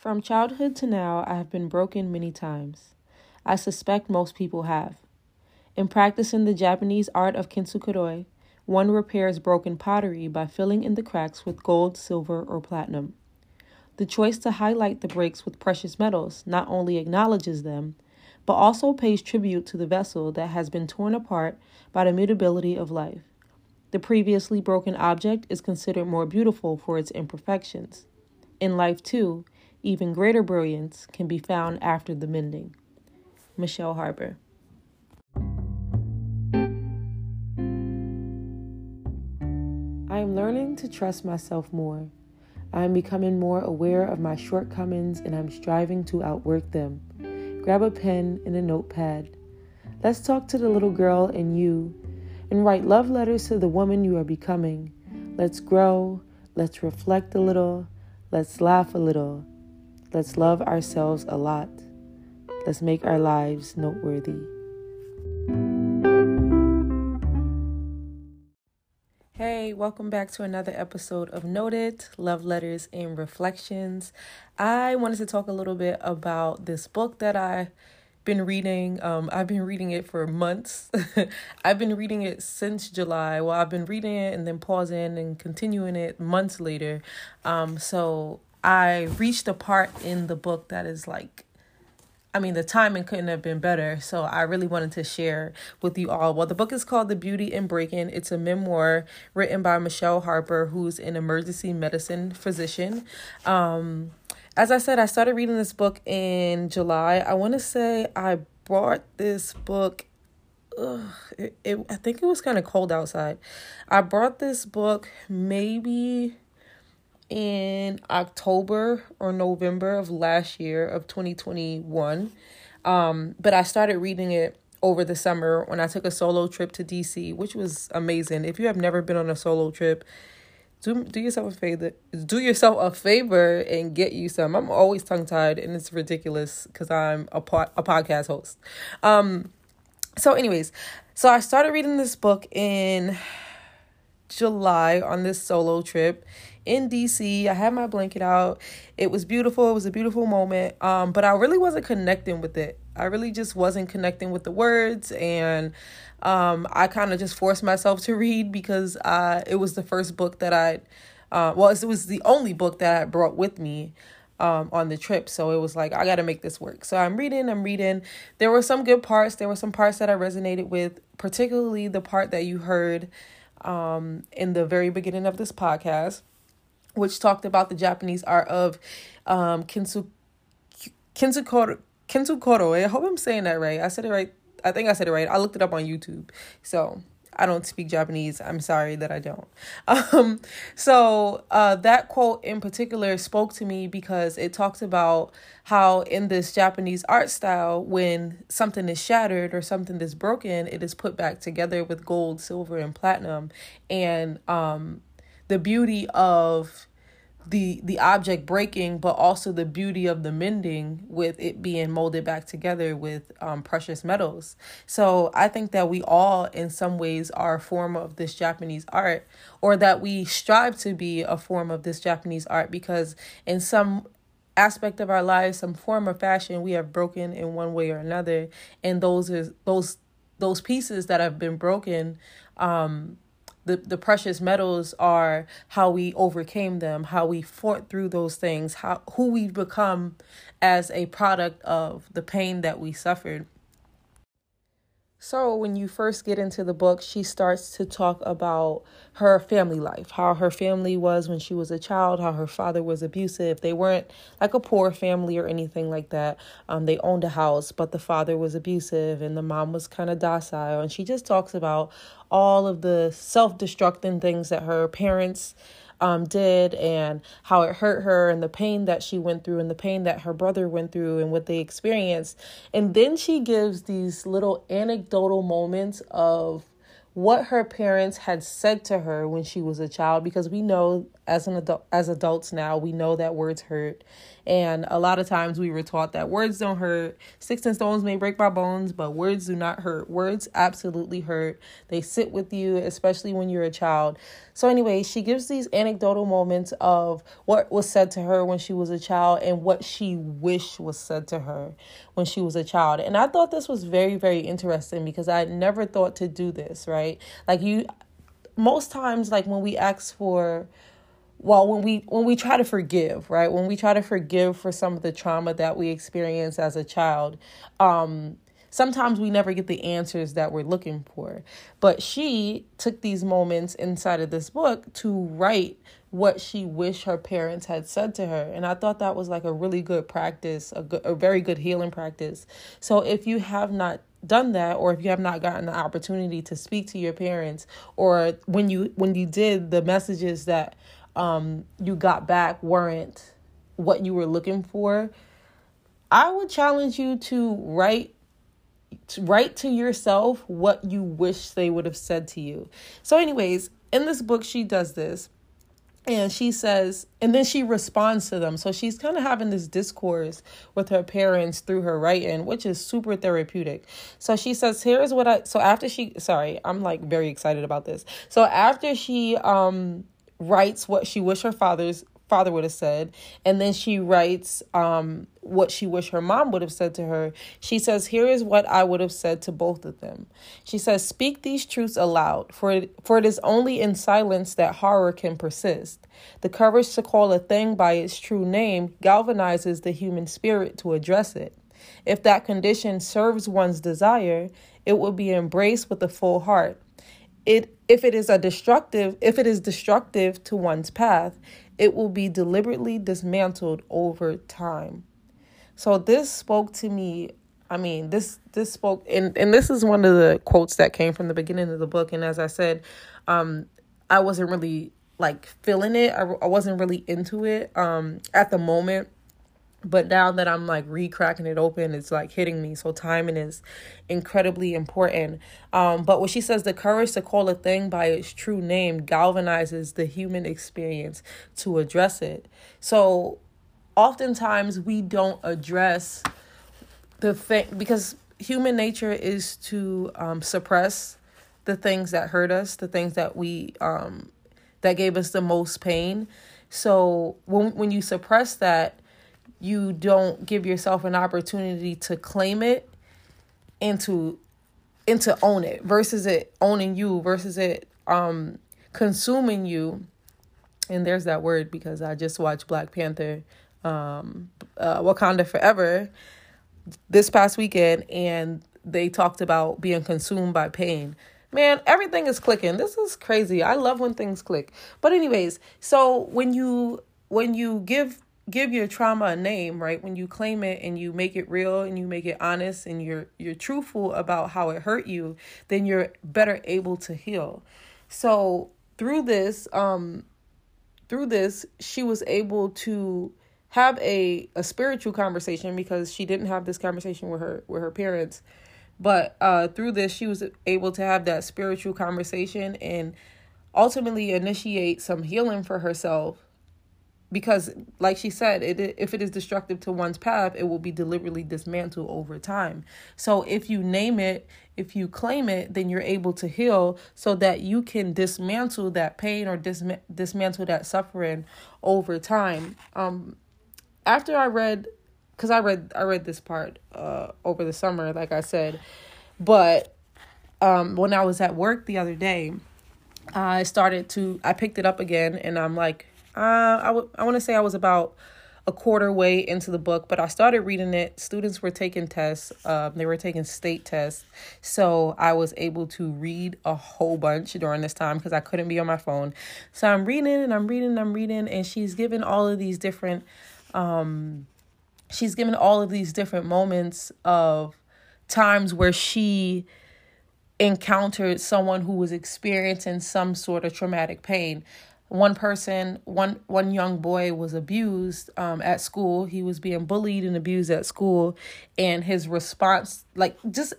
From childhood to now, I have been broken many times. I suspect most people have. In practicing the Japanese art of kintsukuroi, one repairs broken pottery by filling in the cracks with gold, silver, or platinum. The choice to highlight the breaks with precious metals not only acknowledges them, but also pays tribute to the vessel that has been torn apart by the mutability of life. The previously broken object is considered more beautiful for its imperfections. In life, too, even greater brilliance can be found after the mending. Michele Harper. I am learning to trust myself more. I am becoming more aware of my shortcomings and I'm striving to outwork them. Grab a pen and a notepad. Let's talk to the little girl in you and write love letters to the woman you are becoming. Let's grow. Let's reflect a little. Let's laugh a little. Let's love ourselves a lot. Let's make our lives noteworthy. Hey, welcome back to another episode of Noted Love Letters and Reflections. I wanted to talk a little bit about this book that I've been reading. Um, I've been reading it for months. I've been reading it since July. Well, I've been reading it and then pausing and continuing it months later. Um, so I reached a part in the book that is like I mean, the timing couldn't have been better. So I really wanted to share with you all. Well, the book is called The Beauty in Breaking. It's a memoir written by Michele Harper, who's an emergency medicine physician. Um, as I said, I started reading this book in July. I want to say I bought this book. Ugh, it, it, I think it was kind of cold outside. I brought this book maybe in October or November of last year of 2021. Um, but I started reading it over the summer when I took a solo trip to DC, which was amazing. If you have never been on a solo trip, do do yourself a favor. Do yourself a favor and get you some. I'm always tongue tied, and it's ridiculous because I'm a po- a podcast host. Um, so, anyways, so I started reading this book in July on this solo trip in DC. I had my blanket out. It was beautiful. It was a beautiful moment. Um, but I really wasn't connecting with it. I really just wasn't connecting with the words and um, I kind of just forced myself to read because uh, it was the first book that I uh, well, it was the only book that I brought with me um, on the trip. So it was like, I got to make this work. So I'm reading, I'm reading. There were some good parts. There were some parts that I resonated with, particularly the part that you heard um, in the very beginning of this podcast which talked about the Japanese art of um, kintsu, kintsukoro, kintsukoro. I hope I'm saying that right. I said it right. I think I said it right. I looked it up on YouTube. So I don't speak Japanese. I'm sorry that I don't. Um, so uh, that quote in particular spoke to me because it talks about how in this Japanese art style, when something is shattered or something is broken, it is put back together with gold, silver, and platinum. And um, the beauty of the the object breaking but also the beauty of the mending with it being molded back together with um, precious metals. So i think that we all in some ways are a form of this japanese art or that we strive to be a form of this japanese art because in some aspect of our lives some form of fashion we have broken in one way or another. And those is those those pieces that have been broken um the, the precious metals are how we overcame them, how we fought through those things, how who we've become as a product of the pain that we suffered. So, when you first get into the book, she starts to talk about her family life, how her family was when she was a child, how her father was abusive. They weren't like a poor family or anything like that. Um, they owned a house, but the father was abusive and the mom was kind of docile. And she just talks about all of the self destructing things that her parents um, did and how it hurt her and the pain that she went through and the pain that her brother went through and what they experienced. And then she gives these little anecdotal moments of what her parents had said to her when she was a child because we know as an adult as adults now we know that words hurt and a lot of times we were taught that words don't hurt sticks and stones may break my bones but words do not hurt words absolutely hurt they sit with you especially when you're a child So, anyway, she gives these anecdotal moments of what was said to her when she was a child and what she wished was said to her when she was a child. And I thought this was very, very interesting because I never thought to do this, right? Like, you, most times, like when we ask for, well when we when we try to forgive right when we try to forgive for some of the trauma that we experience as a child um sometimes we never get the answers that we're looking for. But she took these moments inside of this book to write what she wished her parents had said to her. And I thought that was like a really good practice, a, good, a very good healing practice. So if you have not done that or if you have not gotten the opportunity to speak to your parents or when you when you did the messages that um you got back weren't what you were looking for i would challenge you to write write to yourself what you wish they would have said to you. So, anyways, in this book, she does this. And she says, and then she responds to them. So she's kind of having this discourse with her parents through her writing, which is super therapeutic. So she says, here's what I, so after she, sorry, I'm like very excited about this. So after she, um, writes what she wish her father's father would have said. And then she writes um, what she wished her mom would have said to her. She says, Here is what I would have said to both of them. She says, Speak these truths aloud, for it, for it is only in silence that horror can persist. The courage to call a thing by its true name galvanizes the human spirit to address it. If that condition serves one's desire, it will be embraced with a full heart. It if it is a destructive if it is destructive to one's path, it will be deliberately dismantled over time. So this spoke to me. I mean, this this spoke and and this is one of the quotes that came from the beginning of the book and as I said, um I wasn't really like feeling it. I, I wasn't really into it um at the moment but now that i'm like re-cracking it open it's like hitting me. So timing is incredibly important. Um but when she says the courage to call a thing by its true name galvanizes the human experience to address it. So oftentimes we don't address the thing because human nature is to um, suppress the things that hurt us the things that we um that gave us the most pain. So when when you suppress that you don't give yourself an opportunity to claim it and to and to own it versus it owning you versus it um consuming you. And there's that word because i just watched black panther um uh, wakanda forever this past weekend and they talked about being consumed by pain. Man everything is clicking. This is crazy. I love when things click. But anyways so when you when you give give your trauma a name, right? When you claim it and you make it real and you make it honest and you're you're truthful about how it hurt you, then you're better able to heal. So, through this um through this, she was able to have a a spiritual conversation because she didn't have this conversation with her with her parents. But uh through this, she was able to have that spiritual conversation and ultimately initiate some healing for herself because like she said it if it is destructive to one's path it will be deliberately dismantled over time. So if you name it if you claim it then you're able to heal so that you can dismantle that pain or disma- dismantle that suffering over time. Um after i read because i read i read this part uh over the summer like i said but um when i was at work the other day i started to i picked it up again and i'm like uh, I, w- I want to say I was about a quarter way into the book, but I started reading it. Students were taking tests, uh, they were taking state tests. So I was able to read a whole bunch during this time because I couldn't be on my phone. So I'm reading and I'm reading and I'm reading, and she's given all of these different, um, she's given all of these different moments of times where she encountered someone who was experiencing some sort of traumatic pain one person one one young boy was abused um, at school. He was being bullied and abused at school. And his response like just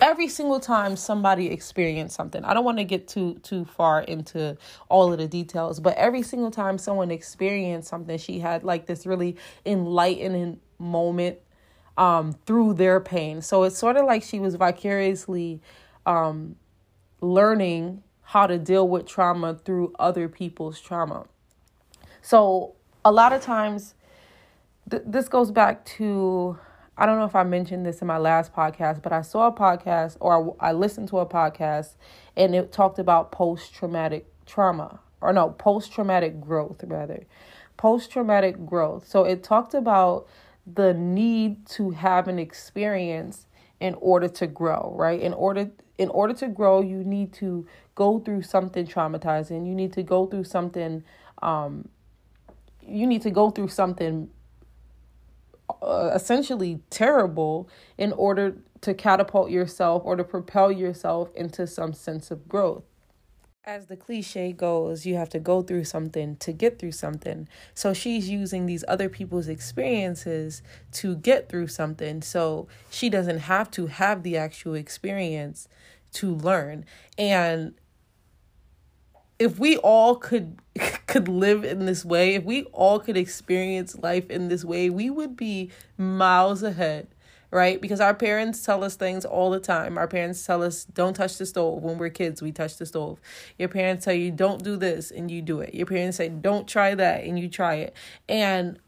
every single time somebody experienced something i don't want to get too too far into all of the details but every single time someone experienced something she had like this really enlightening moment um through their pain. So it's sort of like she was vicariously um learning how to deal with trauma through other people's trauma. So, a lot of times, th- this goes back to I don't know if I mentioned this in my last podcast, but I saw a podcast or I listened to a podcast and it talked about post traumatic trauma or no, post traumatic growth rather. Post traumatic growth. So it talked about the need to have an experience in order to grow, right? In order in order to grow, you need to go through something traumatizing. You need to go through something um you need to go through something uh, essentially terrible in order to catapult yourself or to propel yourself into some sense of growth. As the cliche goes, you have to go through something to get through something. So she's using these other people's experiences to get through something. So she doesn't have to have the actual experience to learn. And if we all could could live in this way, if we all could experience life in this way, we would be miles ahead, right? Because our parents tell us things all the time. Our parents tell us don't touch the stove. When we're kids, we touch the stove. Your parents tell you don't do this and you do it. Your parents say don't try that and you try it. And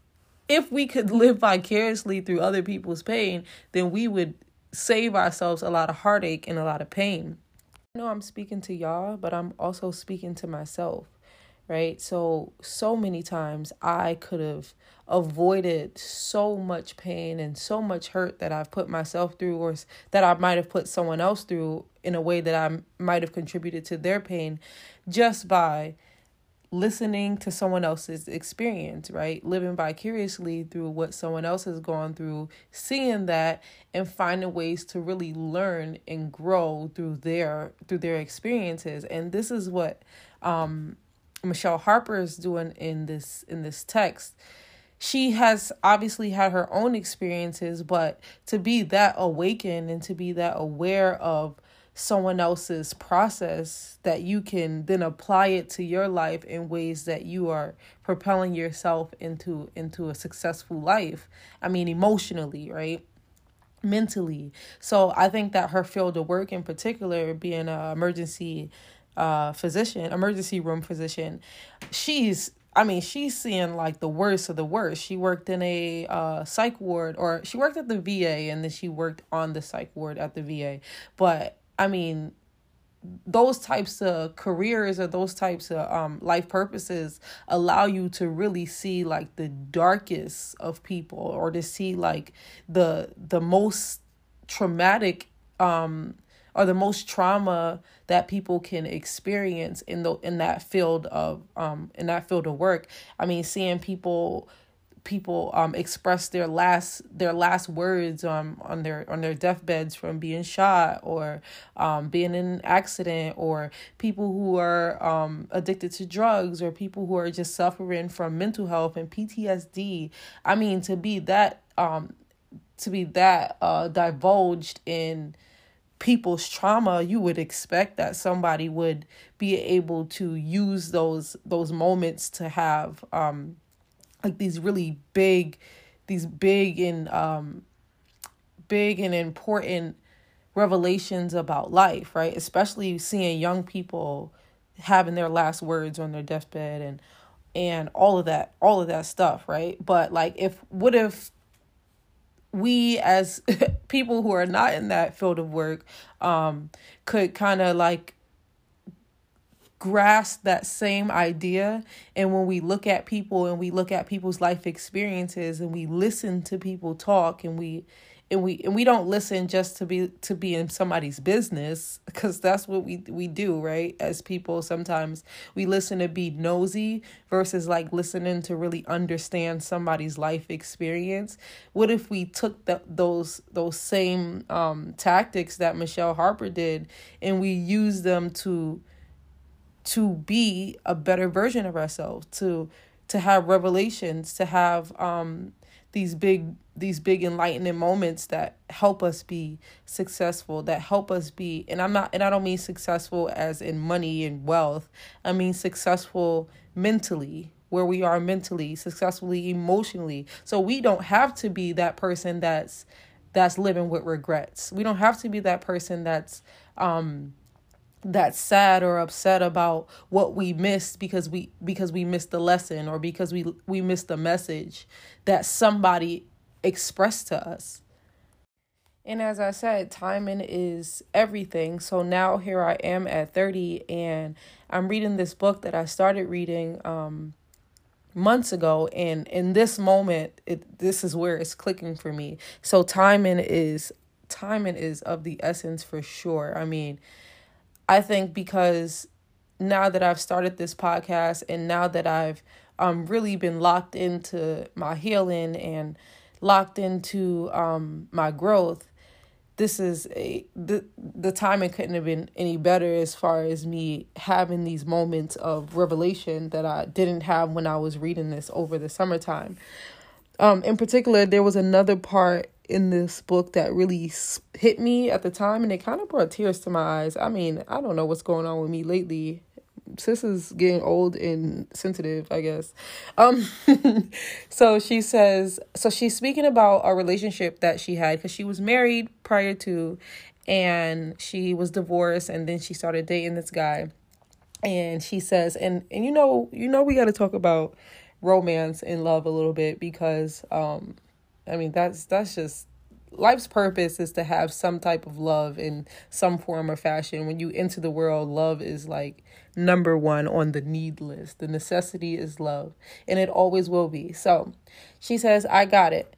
if we could live vicariously through other people's pain, then we would save ourselves a lot of heartache and a lot of pain. I know I'm speaking to y'all, but I'm also speaking to myself, right? So, so many times I could have avoided so much pain and so much hurt that I've put myself through, or that I might have put someone else through in a way that I might have contributed to their pain just by listening to someone else's experience, right? Living vicariously through what someone else has gone through, seeing that and finding ways to really learn and grow through their through their experiences. And this is what um Michele Harper is doing in this in this text. She has obviously had her own experiences, but to be that awakened and to be that aware of someone else's process that you can then apply it to your life in ways that you are propelling yourself into into a successful life i mean emotionally right mentally so i think that her field of work in particular being an emergency uh physician emergency room physician she's I mean, she's seeing like the worst of the worst. She worked in a uh, psych ward, or she worked at the VA, and then she worked on the psych ward at the VA. But I mean, those types of careers or those types of um life purposes allow you to really see like the darkest of people or to see like the the most traumatic um or the most trauma that people can experience in the in that field of um in that field of work. I mean seeing people people um express their last their last words um on their on their deathbeds from being shot or um being in an accident or people who are um addicted to drugs or people who are just suffering from mental health and PTSD I mean to be that um to be that uh divulged in people's trauma you would expect that somebody would be able to use those those moments to have um like these really big these big and um big and important revelations about life right? Especially seeing young people having their last words on their deathbed and and all of that all of that stuff right? But like if what if we as people who are not in that field of work um could kind of like grasp that same idea. And when we look at people and we look at people's life experiences and we listen to people talk and we and we and we don't listen just to be to be in somebody's business because that's what we we do right? As people sometimes we listen to be nosy versus like listening to really understand somebody's life experience. What if we took the, those those same um tactics that Michele Harper did and we use them to to be a better version of ourselves to to have revelations to have um these big these big enlightening moments that help us be successful that help us be and i'm not and i don't mean successful as in money and wealth. I mean successful mentally where we are mentally successfully emotionally. So we don't have to be that person that's that's living with regrets. We don't have to be that person that's um that's sad or upset about what we missed because we because we missed the lesson or because we we missed the message that somebody expressed to us. And as I said, timing is everything. So now here I am at 30 and I'm reading this book that I started reading um months ago and in this moment it this is where it's clicking for me. So timing is timing is of the essence for sure. I mean, I think because now that I've started this podcast and now that I've um really been locked into my healing and locked into um my growth, this is a the the timing couldn't have been any better as far as me having these moments of revelation that I didn't have when I was reading this over the summertime. Um in particular there was another part in this book that really hit me at the time and it kind of brought tears to my eyes. I mean, I don't know what's going on with me lately. Sis is getting old and sensitive, I guess. Um so she says so she's speaking about a relationship that she had cuz she was married prior to and she was divorced and then she started dating this guy. And she says and and you know, you know we got to talk about romance and love a little bit because um I mean, that's that's just life's purpose is to have some type of love in some form or fashion. When you enter the world, love is like number one on the need list. The necessity is love, and it always will be. So she says, I got it.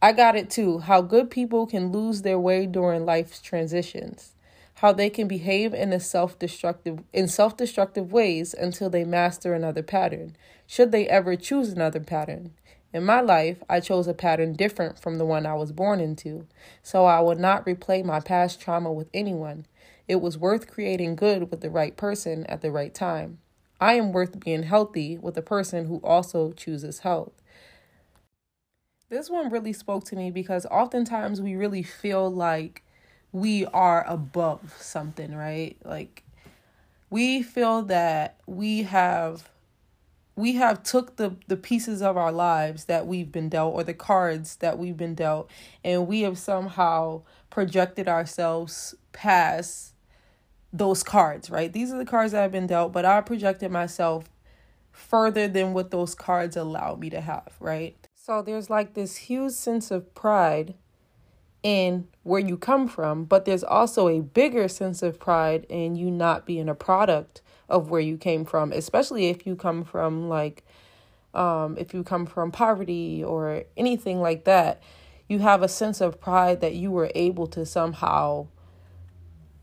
I got it too. How good people can lose their way during life's transitions. How they can behave in a self-destructive in self-destructive ways until they master another pattern, should they ever choose another pattern. In my life, I chose a pattern different from the one I was born into, so I would not replay my past trauma with anyone. It was worth creating good with the right person at the right time. I am worth being healthy with a person who also chooses health. This one really spoke to me because oftentimes we really feel like we are above something, right? Like we feel that we have we have took the the pieces of our lives that we've been dealt or the cards that we've been dealt and we have somehow projected ourselves past those cards right? These are the cards that have been dealt but i projected myself further than what those cards allow me to have right? So there's like this huge sense of pride in where you come from but there's also a bigger sense of pride in you not being a product of where you came from, especially if you come from like um, if you come from poverty or anything like that, you have a sense of pride that you were able to somehow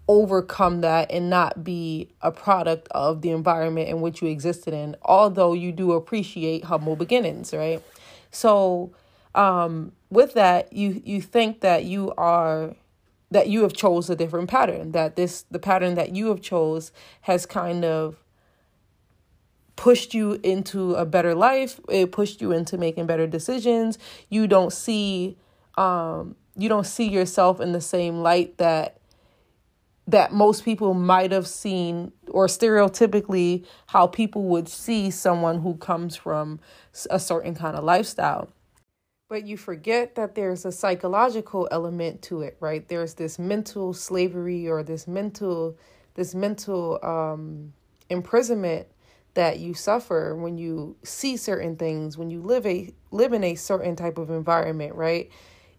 overcome that and not be a product of the environment in which you existed in, although you do appreciate humble beginnings, right? So, um, with that, you you think that you are that you have chose a different pattern that this the pattern that you have chose has kind of pushed you into a better life. It pushed you into making better decisions. You don't see um you don't see yourself in the same light that that most people might have seen or stereotypically how people would see someone who comes from a certain kind of lifestyle but you forget that there's a psychological element to it, right? There's this mental slavery or this mental this mental um imprisonment that you suffer when you see certain things, when you live a live in a certain type of environment, right?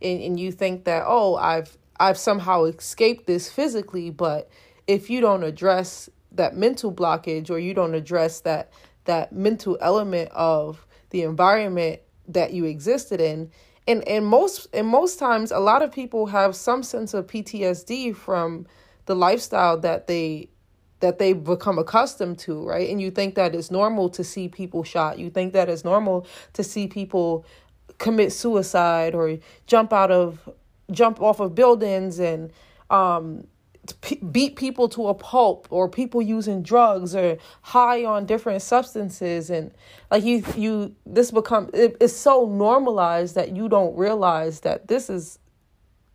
And and you think that, oh, I've I've somehow escaped this physically, but if you don't address that mental blockage or you don't address that that mental element of the environment that you existed in and and most and most times a lot of people have some sense of PTSD from the lifestyle that they that they become accustomed to, right? And you think that it's normal to see people shot. You think that it's normal to see people commit suicide or jump out of jump off of buildings and um beat people to a pulp or people using drugs or high on different substances and like you you this become it, it's so normalized that you don't realize that this is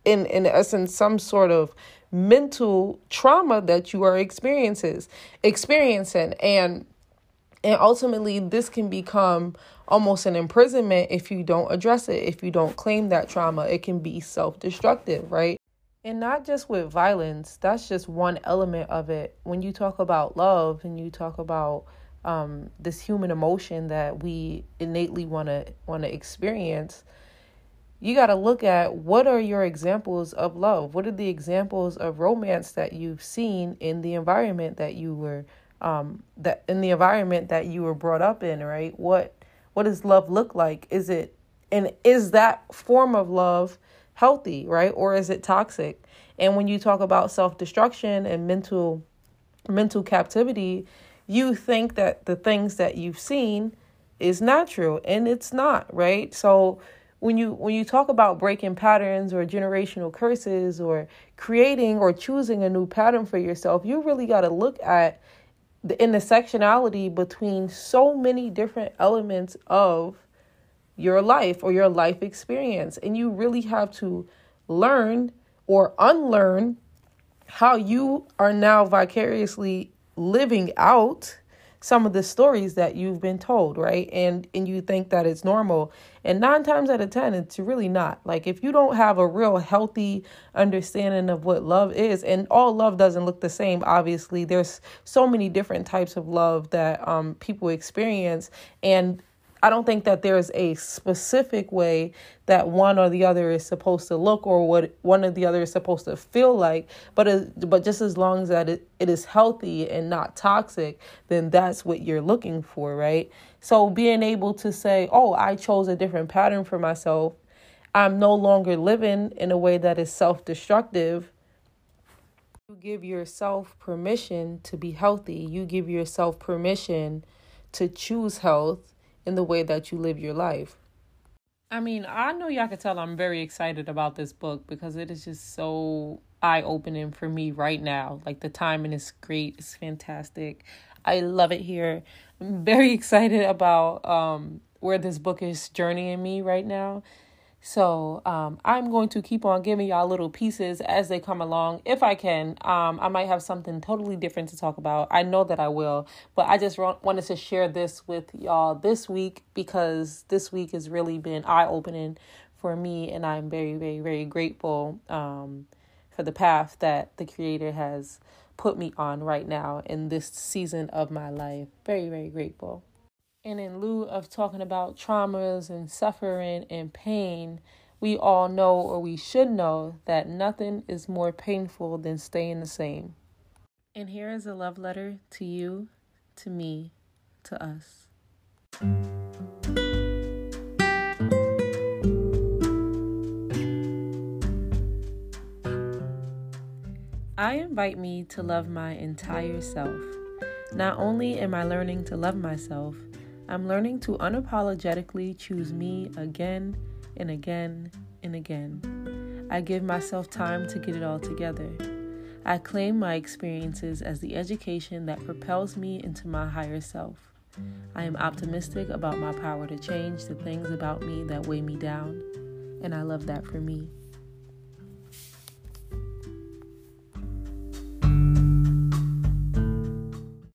in in essence some sort of mental trauma that you are experiences experiencing. And and ultimately this can become almost an imprisonment if you don't address it if you don't claim that trauma. It can be self-destructive right And not just with violence, that's just one element of it. When you talk about love and you talk about um, this human emotion that we innately want to want to experience, you got to look at what are your examples of love? What are the examples of romance that you've seen in the environment that you were um, that in the environment that you were brought up in, right? What what does love look like? Is it and is that form of love healthy, right? Or is it toxic? And when you talk about self-destruction and mental mental captivity, you think that the things that you've seen is natural and it's not, right? So when you when you talk about breaking patterns or generational curses or creating or choosing a new pattern for yourself, you really got to look at the intersectionality between so many different elements of your life or your life experience. And you really have to learn or unlearn how you are now vicariously living out some of the stories that you've been told, right? And and you think that it's normal. And 9 times out of 10 it's really not. Like if you don't have a real healthy understanding of what love is and all love doesn't look the same obviously. There's so many different types of love that um people experience and I don't think that there's a specific way that one or the other is supposed to look or what one or the other is supposed to feel like. But but just as long as that it, it is healthy and not toxic, then that's what you're looking for, right? So being able to say, "Oh, I chose a different pattern for myself. I'm no longer living in a way that is self-destructive." You give yourself permission to be healthy. You give yourself permission to choose health in the way that you live your life. I mean, I know y'all can tell I'm very excited about this book because it is just so eye opening for me right now. Like the timing is great, it's fantastic. I love it here. I'm very excited about um where this book is journeying me right now. So um, I'm going to keep on giving y'all little pieces as they come along. If I can, um, I might have something totally different to talk about. I know that I will, but I just wanted to share this with y'all this week because this week has really been eye opening for me, and I'm very, very, very grateful um, for the path that the Creator has put me on right now in this season of my life. Very, very grateful. And in lieu of talking about traumas and suffering and pain, we all know or we should know that nothing is more painful than staying the same. And here is a love letter to you, to me, to us. I invite me to love my entire self. Not only am I learning to love myself, I'm learning to unapologetically choose me again and again and again. I give myself time to get it all together. I claim my experiences as the education that propels me into my higher self. I am optimistic about my power to change the things about me that weigh me down, and I love that for me.